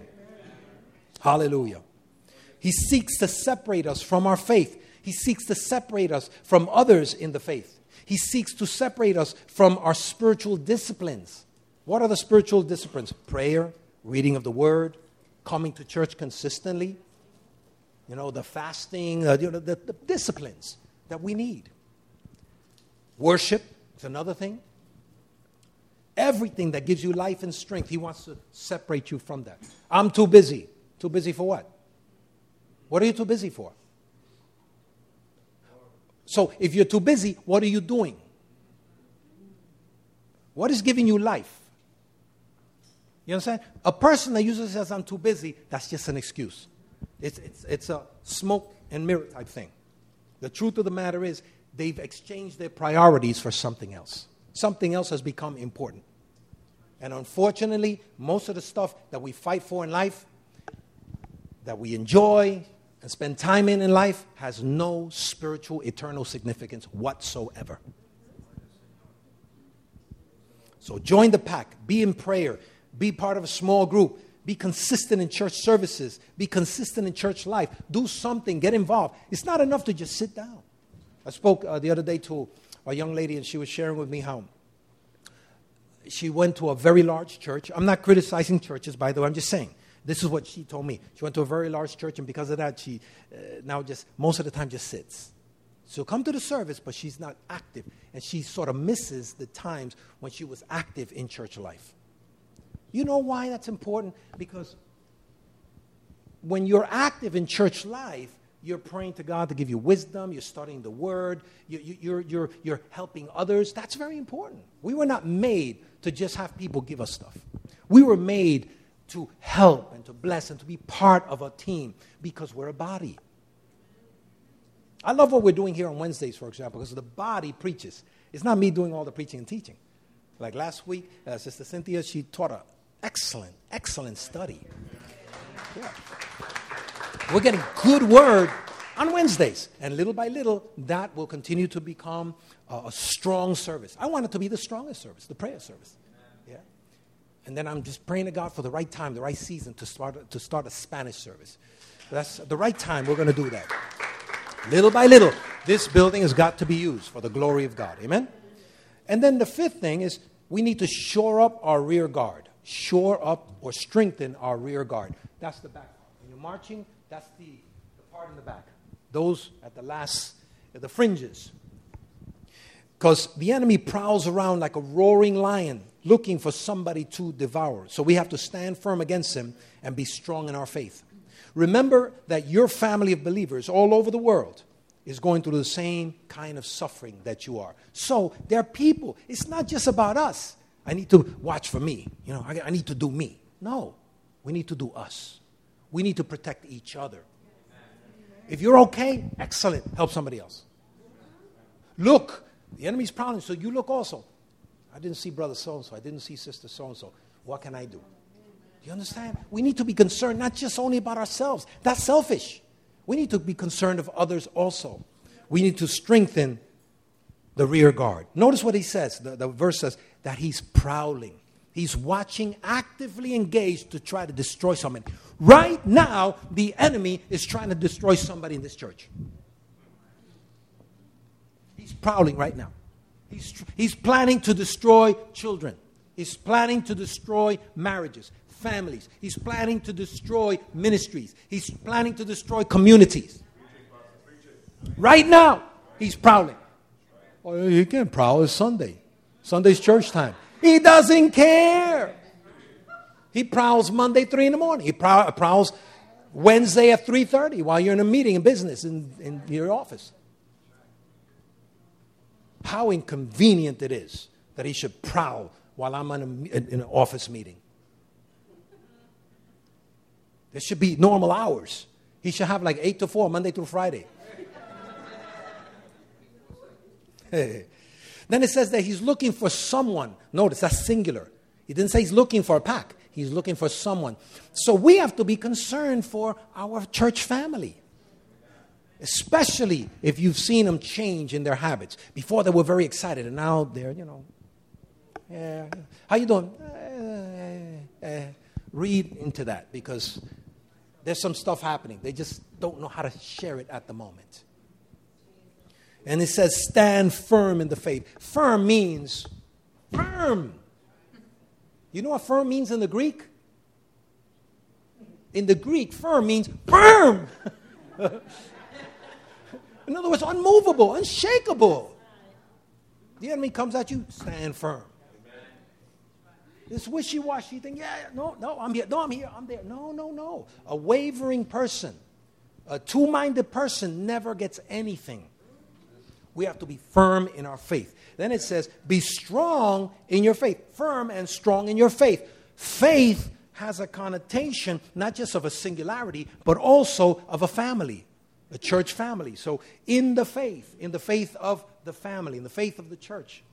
Hallelujah. He seeks to separate us from our faith. He seeks to separate us from others in the faith. He seeks to separate us from our spiritual disciplines. What are the spiritual disciplines? Prayer, reading of the word, coming to church consistently, you know, the fasting, uh, you know, the, the disciplines that we need. Worship is another thing. Everything that gives you life and strength, He wants to separate you from that. I'm too busy. Too busy for what? What are you too busy for? So, if you're too busy, what are you doing? What is giving you life? You understand? A person that usually says, I'm too busy, that's just an excuse. It's, it's, it's a smoke and mirror type thing. The truth of the matter is, they've exchanged their priorities for something else. Something else has become important. And unfortunately, most of the stuff that we fight for in life, that we enjoy and spend time in in life, has no spiritual, eternal significance whatsoever. So join the pack, be in prayer, be part of a small group, be consistent in church services. Be consistent in church life. Do something. Get involved. It's not enough to just sit down. I spoke uh, the other day to a young lady, and she was sharing with me how she went to a very large church. I'm not criticizing churches, by the way. I'm just saying. This is what she told me. She went to a very large church, and because of that, she uh, now just most of the time just sits. She'll come to the service, but she's not active, and she sort of misses the times when she was active in church life. You know why that's important? Because when you're active in church life, you're praying to God to give you wisdom, you're studying the Word, you, you, you're, you're, you're helping others. That's very important. We were not made to just have people give us stuff, we were made to help and to bless and to be part of a team because we're a body. I love what we're doing here on Wednesdays, for example, because the body preaches. It's not me doing all the preaching and teaching. Like last week, uh, Sister Cynthia, she taught a excellent, excellent study. Yeah. We're getting good word on Wednesdays. And little by little, that will continue to become a, a strong service. I want it to be the strongest service, the prayer service. Yeah. And then I'm just praying to God for the right time, the right season to start, to start a Spanish service. That's the right time we're going to do that. Little by little, this building has got to be used for the glory of God. Amen? And then the fifth thing is we need to shore up our rear guard shore up or strengthen our rear guard. That's the back. When you're marching, that's the, the part in the back. Those at the last, at the fringes. Because the enemy prowls around like a roaring lion looking for somebody to devour. So we have to stand firm against him and be strong in our faith. Remember that your family of believers all over the world is going through the same kind of suffering that you are. So there are people, it's not just about us. I need to watch for me. You know, I, I need to do me. No, we need to do us. We need to protect each other. If you're okay, excellent. Help somebody else. Look, the enemy's prowling, so you look also. I didn't see brother so and so. I didn't see sister so and so. What can I do? You understand? We need to be concerned not just only about ourselves. That's selfish. We need to be concerned of others also. We need to strengthen the rear guard. Notice what he says. The, the verse says, that he's prowling. He's watching, actively engaged to try to destroy somebody. Right now, the enemy is trying to destroy somebody in this church. He's prowling right now. He's, he's planning to destroy children. He's planning to destroy marriages, families. He's planning to destroy ministries. He's planning to destroy communities. Right now, he's prowling. Oh, he can't prowl. It's Sunday. Sunday's church time. He doesn't care. He prowls Monday, 3 in the morning. He prowls Wednesday at 3.30 while you're in a meeting in business in, in your office. How inconvenient it is that he should prowl while I'm in, a, in an office meeting. There should be normal hours. He should have like 8 to 4, Monday through Friday. [LAUGHS] then it says that he's looking for someone. Notice that's singular. He didn't say he's looking for a pack, he's looking for someone. So we have to be concerned for our church family. Especially if you've seen them change in their habits. Before they were very excited, and now they're, you know, yeah. How you doing? Uh, uh, read into that because there's some stuff happening. They just don't know how to share it at the moment. And it says, stand firm in the faith. Firm means firm. You know what firm means in the Greek? In the Greek, firm means firm. [LAUGHS] in other words, unmovable, unshakable. The enemy comes at you, stand firm. This wishy-washy thing, yeah, no, no, I'm here, no, I'm here, I'm there. No, no, no. A wavering person, a two-minded person never gets anything. We have to be firm in our faith. Then it says, be strong in your faith. Firm and strong in your faith. Faith has a connotation not just of a singularity, but also of a family, a church family. So, in the faith, in the faith of the family, in the faith of the church.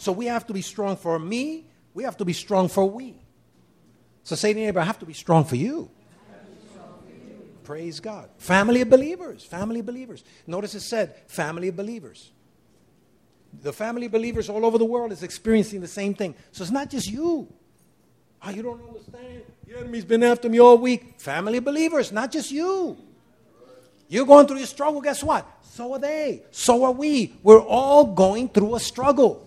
So we have to be strong for me. We have to be strong for we. So say to your neighbor, I have to be strong for you. Praise God. Family of believers. Family of believers. Notice it said, family of believers. The family of believers all over the world is experiencing the same thing. So it's not just you. Oh, you don't understand. The enemy's been after me all week. Family of believers, not just you. You're going through your struggle. Guess what? So are they. So are we. We're all going through a struggle.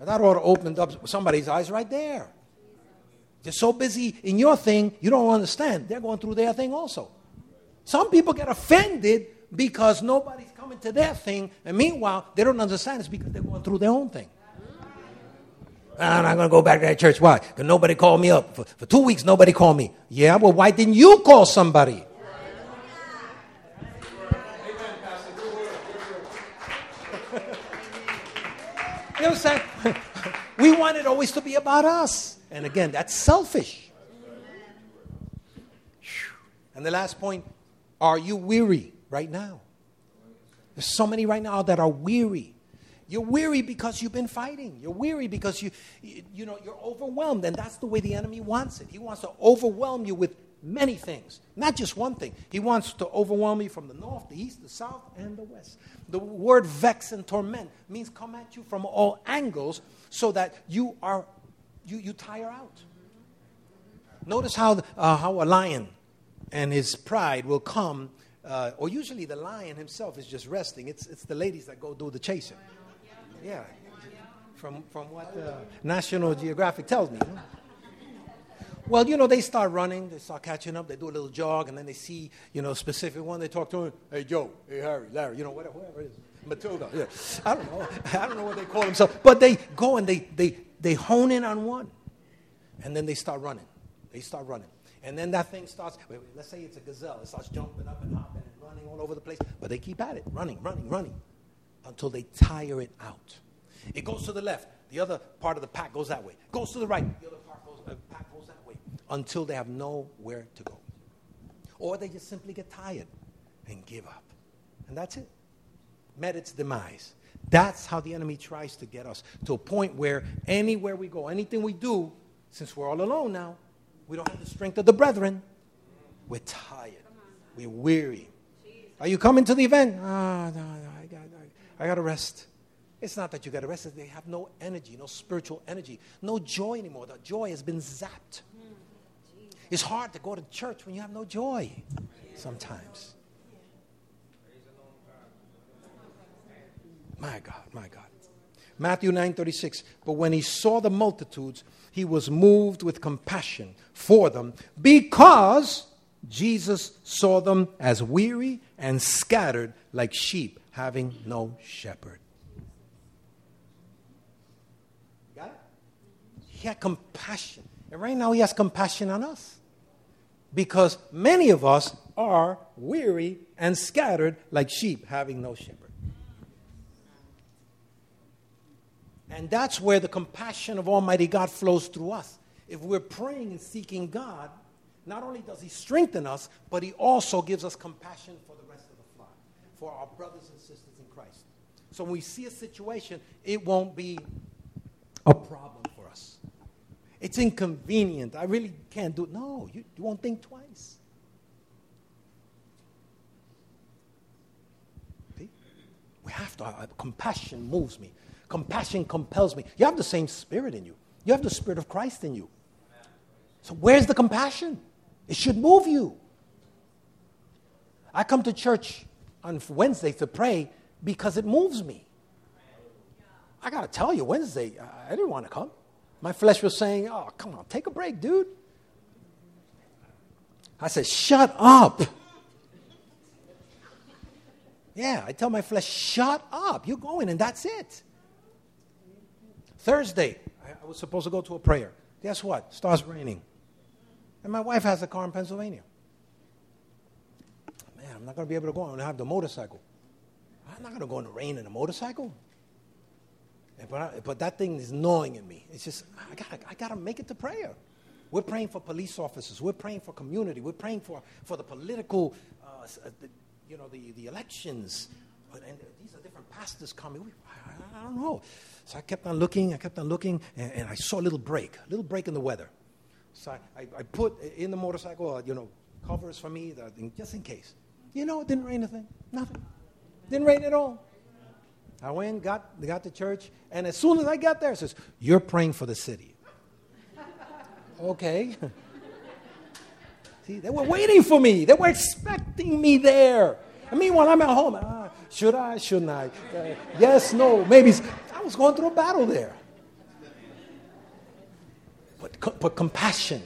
That ought to open up somebody's eyes right there. They're so busy in your thing, you don't understand. They're going through their thing also. Some people get offended because nobody's coming to their thing, and meanwhile, they don't understand it's because they're going through their own thing. Ah, I'm not going to go back to that church. Why? Because nobody called me up. For, for two weeks, nobody called me. Yeah, well, why didn't you call somebody? [LAUGHS] You know what I'm saying? [LAUGHS] we want it always to be about us. And again, that's selfish. And the last point are you weary right now? There's so many right now that are weary. You're weary because you've been fighting. You're weary because you, you, you know, you're overwhelmed. And that's the way the enemy wants it. He wants to overwhelm you with many things, not just one thing. He wants to overwhelm you from the north, the east, the south, and the west. The word vex and torment means come at you from all angles so that you are you, you tire out. Notice how, uh, how a lion and his pride will come, uh, or usually the lion himself is just resting. It's, it's the ladies that go do the chasing. Yeah, from, from what uh, National Geographic tells me. Well, you know, they start running, they start catching up, they do a little jog, and then they see, you know, specific one. They talk to him, hey, Joe, hey, Harry, Larry, you know, whatever, whoever it is. Matilda, yeah. I don't know. [LAUGHS] I don't know what they call themselves. But they go and they, they, they hone in on one. And then they start running. They start running. And then that thing starts, wait, wait, let's say it's a gazelle. It starts jumping up and hopping and running all over the place. But they keep at it, running, running, running, until they tire it out. It goes to the left. The other part of the pack goes that way. Goes to the right. The other part goes, uh, pack goes that way until they have nowhere to go. Or they just simply get tired and give up. And that's it. Met its demise. That's how the enemy tries to get us to a point where anywhere we go, anything we do, since we're all alone now, we don't have the strength of the brethren. We're tired. We're weary. Are you coming to the event? Ah, oh, no, no, I got, I, got to rest. It's not that you got to rest. They have no energy, no spiritual energy, no joy anymore. That joy has been zapped. It's hard to go to church when you have no joy sometimes. My God, my God. Matthew 9:36 But when he saw the multitudes he was moved with compassion for them because Jesus saw them as weary and scattered like sheep having no shepherd. Got it? He had compassion. And right now he has compassion on us because many of us are weary and scattered like sheep having no shepherd. And that's where the compassion of Almighty God flows through us. If we're praying and seeking God, not only does He strengthen us, but He also gives us compassion for the rest of the flock, for our brothers and sisters in Christ. So when we see a situation, it won't be a problem for us. It's inconvenient. I really can't do it. No, you, you won't think twice. We have to. Uh, compassion moves me. Compassion compels me. You have the same spirit in you. You have the spirit of Christ in you. So where's the compassion? It should move you. I come to church on Wednesday to pray because it moves me. I got to tell you, Wednesday, I didn't want to come. My flesh was saying, Oh, come on, take a break, dude. I said, Shut up. Yeah, I tell my flesh, Shut up. You're going, and that's it. Thursday, I was supposed to go to a prayer. Guess what? Starts raining. And my wife has a car in Pennsylvania. Man, I'm not going to be able to go. I'm going to have the motorcycle. I'm not going to go in the rain in a motorcycle. But, I, but that thing is gnawing at me. It's just, I got I gotta make it to prayer. We're praying for police officers. We're praying for community. We're praying for, for the political, uh, uh the, you know, the, the elections. And these are different pastors coming. I, I, don't know. So I kept on looking. I kept on looking, and, and I saw a little break, a little break in the weather. So I, I, put in the motorcycle, you know, covers for me, just in case. You know, it didn't rain a thing. Nothing. Didn't rain at all. I went, got, got to church, and as soon as I got there, it says, You're praying for the city. [LAUGHS] okay. [LAUGHS] See, they were waiting for me. They were expecting me there. I mean, I'm at home, ah, should I, shouldn't I? Uh, yes, no, maybe. I was going through a battle there. But, but compassion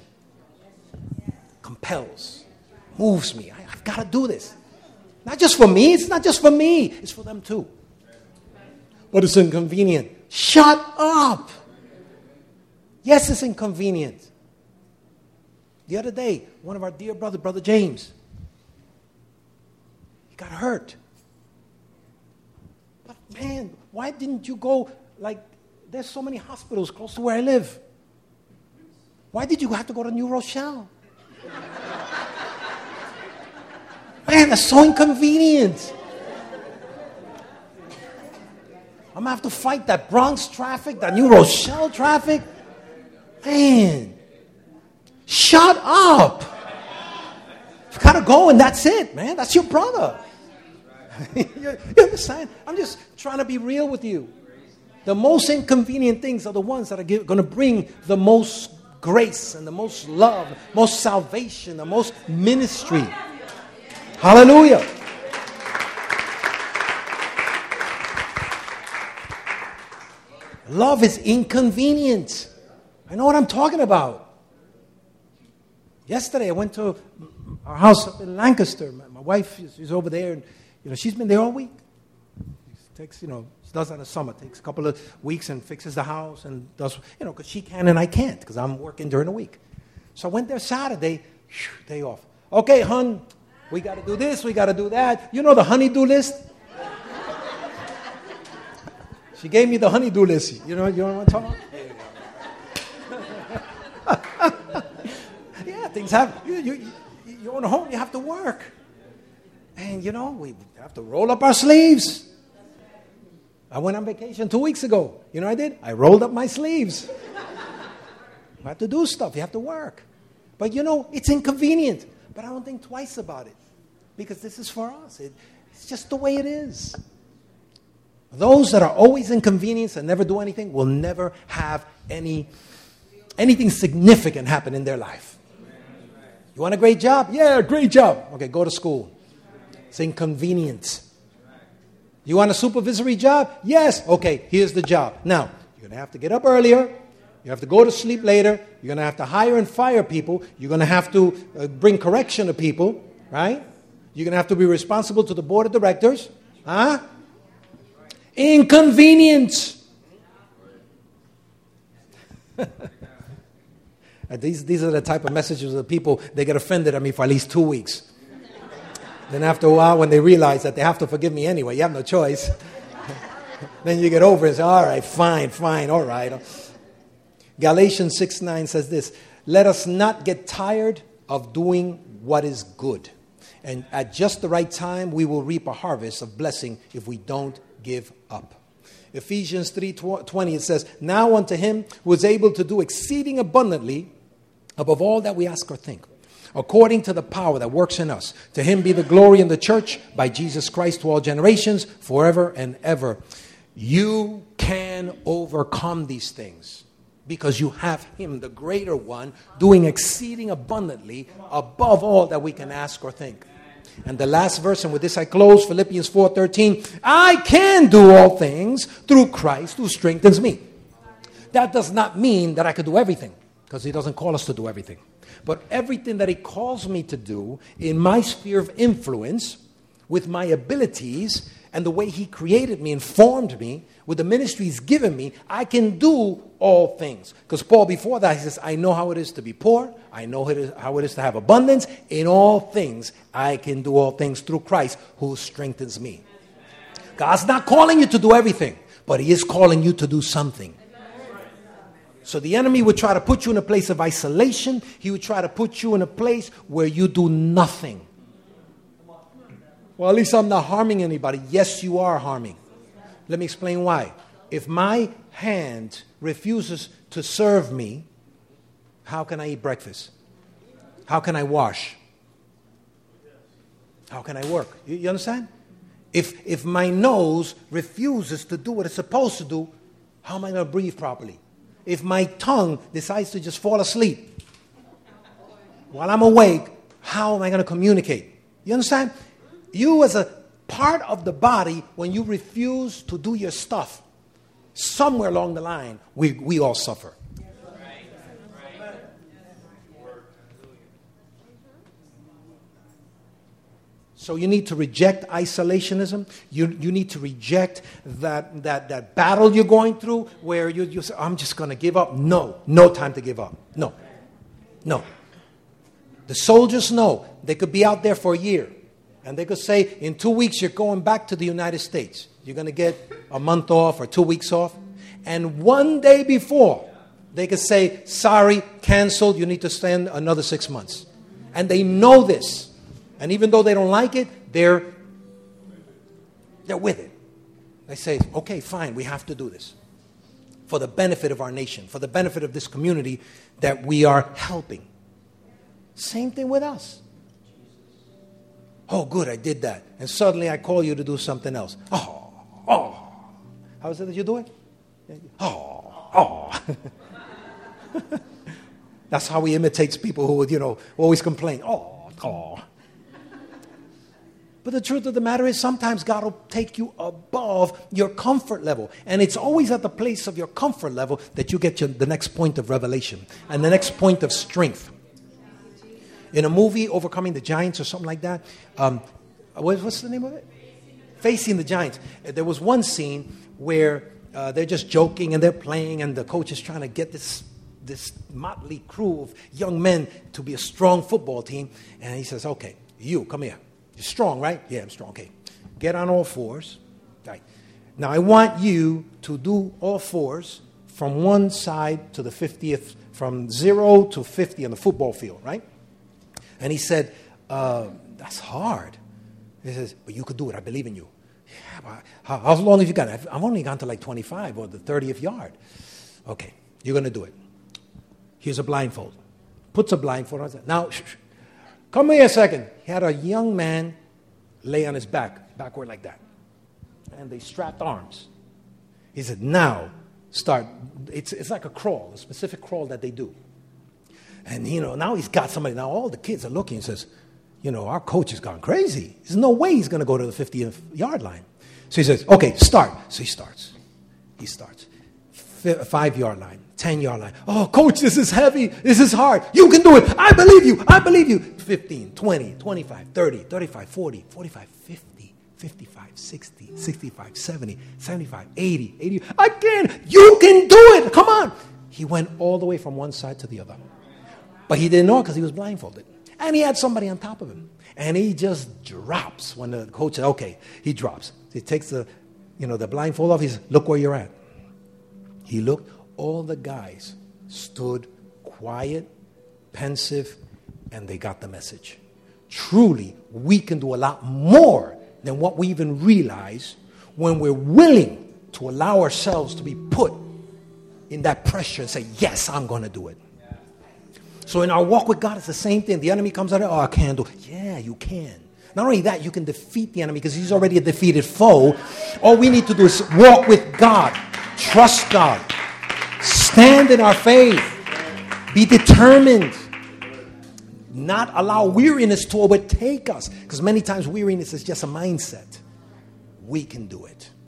compels, moves me. I, I've got to do this. Not just for me, it's not just for me, it's for them too. But it's inconvenient. Shut up. Yes, it's inconvenient. The other day, one of our dear brother, Brother James, he got hurt. Man, why didn't you go like there's so many hospitals close to where I live? Why did you have to go to New Rochelle? Man, that's so inconvenient. I'm gonna have to fight that Bronx traffic, that New Rochelle traffic. Man, shut up. You gotta go, and that's it, man. That's your brother. [LAUGHS] you understand? I'm just trying to be real with you. The most inconvenient things are the ones that are going to bring the most grace and the most love, most salvation, the most ministry. Hallelujah. Love is inconvenient. I know what I'm talking about. Yesterday, I went to our house up in Lancaster. My, wife is, over there, and you know she's been there all week. It takes you know she does that in the summer. Takes a couple of weeks and fixes the house and does you know because she can and I can't because I'm working during the week. So I went there Saturday, whew, day off. Okay, hun, we got to do this, we got to do that. You know the honeydew list. She gave me the honeydew list. You know, you know what I'm talking about? [LAUGHS] yeah, things happen. You, you, you own a home, you have to work. And, you know, we have to roll up our sleeves. I went on vacation two weeks ago. You know I did? I rolled up my sleeves. You have to do stuff, you have to work. But, you know, it's inconvenient. But I don't think twice about it because this is for us. It, it's just the way it is. Those that are always inconvenienced and never do anything will never have any, anything significant happen in their life. You want a great job? Yeah, great job. Okay, go to school. It's inconvenient. You want a supervisory job? Yes. Okay, here's the job. Now, you're going to have to get up earlier. You have to go to sleep later. You're going to have to hire and fire people. You're going to have to uh, bring correction to people, right? You're going to have to be responsible to the board of directors. Huh? Inconvenience. [LAUGHS] these, these are the type of messages that people, they get offended at me for at least two weeks. Then after a while, when they realize that they have to forgive me anyway, you have no choice. [LAUGHS] then you get over it. Say, all right, fine, fine, all right. Galatians 6 9 says this Let us not get tired of doing what is good. And at just the right time, we will reap a harvest of blessing if we don't give up. Ephesians 3:20 it says, "Now unto him who is able to do exceeding abundantly above all that we ask or think, according to the power that works in us. To him be the glory in the church by Jesus Christ to all generations, forever and ever." You can overcome these things because you have him the greater one doing exceeding abundantly above all that we can ask or think. And the last verse, and with this I close, Philippians 4:13, I can do all things through Christ who strengthens me. That does not mean that I could do everything, because he doesn't call us to do everything. But everything that he calls me to do in my sphere of influence, with my abilities, and the way He created me and formed me, with the ministry He's given me, I can do all things. Because Paul, before that, he says, I know how it is to be poor, I know how it is to have abundance. In all things, I can do all things through Christ who strengthens me. God's not calling you to do everything, but He is calling you to do something. So the enemy would try to put you in a place of isolation. He would try to put you in a place where you do nothing. Well, at least I'm not harming anybody. Yes, you are harming. Let me explain why. If my hand refuses to serve me, how can I eat breakfast? How can I wash? How can I work? You, you understand? If, if my nose refuses to do what it's supposed to do, how am I going to breathe properly? If my tongue decides to just fall asleep while I'm awake, how am I going to communicate? You understand? you as a part of the body, when you refuse to do your stuff, somewhere along the line, we, we all suffer. So you need to reject isolationism. You, you need to reject that, that, that battle you're going through where you, you say, I'm just going to give up. No, no time to give up. No, no. The soldiers know they could be out there for a year. And they could say, in two weeks, you're going back to the United States. You're going to get a month off or two weeks off. And one day before, they could say, sorry, canceled, you need to spend another six months. And they know this. And even though they don't like it, they're, they're with it. They say, okay, fine, we have to do this for the benefit of our nation, for the benefit of this community that we are helping. Same thing with us. Oh, good, I did that. And suddenly I call you to do something else. Oh, oh. How is it that you do it? Oh, oh. [LAUGHS] That's how he imitates people who would, you know, always complain. Oh, oh. But the truth of the matter is, sometimes God will take you above your comfort level. And it's always at the place of your comfort level that you get your, the next point of revelation and the next point of strength in a movie, Overcoming the Giants or something like that. Um, what's the name of it? Facing the Giants. There was one scene where uh, they're just joking and they're playing, and the coach is trying to get this this motley crew of young men to be a strong football team. And he says, "Okay, you come here. You're strong, right? Yeah, I'm strong. Okay, get on all fours. Right. Now I want you to do all fours from one side to the 50th, from zero to 50 on the football field, right? And he said, uh, That's hard. He says, But you could do it. I believe in you. Yeah, but how, how long have you gone? I've, I've only gone to like 25 or the 30th yard. Okay, you're going to do it. Here's a blindfold. Puts a blindfold on. Now, shh, shh. Come here a second. He had a young man lay on his back, backward like that. And they strapped arms. He said, Now, start. It's, it's like a crawl, a specific crawl that they do. And, you know, now he's got somebody. Now all the kids are looking and says, you know, our coach has gone crazy. There's no way he's going to go to the 50th yard line. So he says, okay, start. So he starts. He starts. F- five yard line, 10 yard line. Oh, coach, this is heavy. This is hard. You can do it. I believe you. I believe you. 15, 20, 25, 30, 35, 40, 45, 50, 55, 60, 65, 70, 75, 80, 80. I can. You can do it. Come on. He went all the way from one side to the other. But he didn't know because he was blindfolded. And he had somebody on top of him. And he just drops when the coach said, okay, he drops. He takes the you know, the blindfold off. He said, Look where you're at. He looked, all the guys stood quiet, pensive, and they got the message. Truly, we can do a lot more than what we even realize when we're willing to allow ourselves to be put in that pressure and say, Yes, I'm going to do it. So in our walk with God, it's the same thing. The enemy comes out, oh, I can't do. Yeah, you can. Not only that, you can defeat the enemy because he's already a defeated foe. All we need to do is walk with God, trust God, stand in our faith, be determined, not allow weariness to overtake us because many times weariness is just a mindset. We can do it.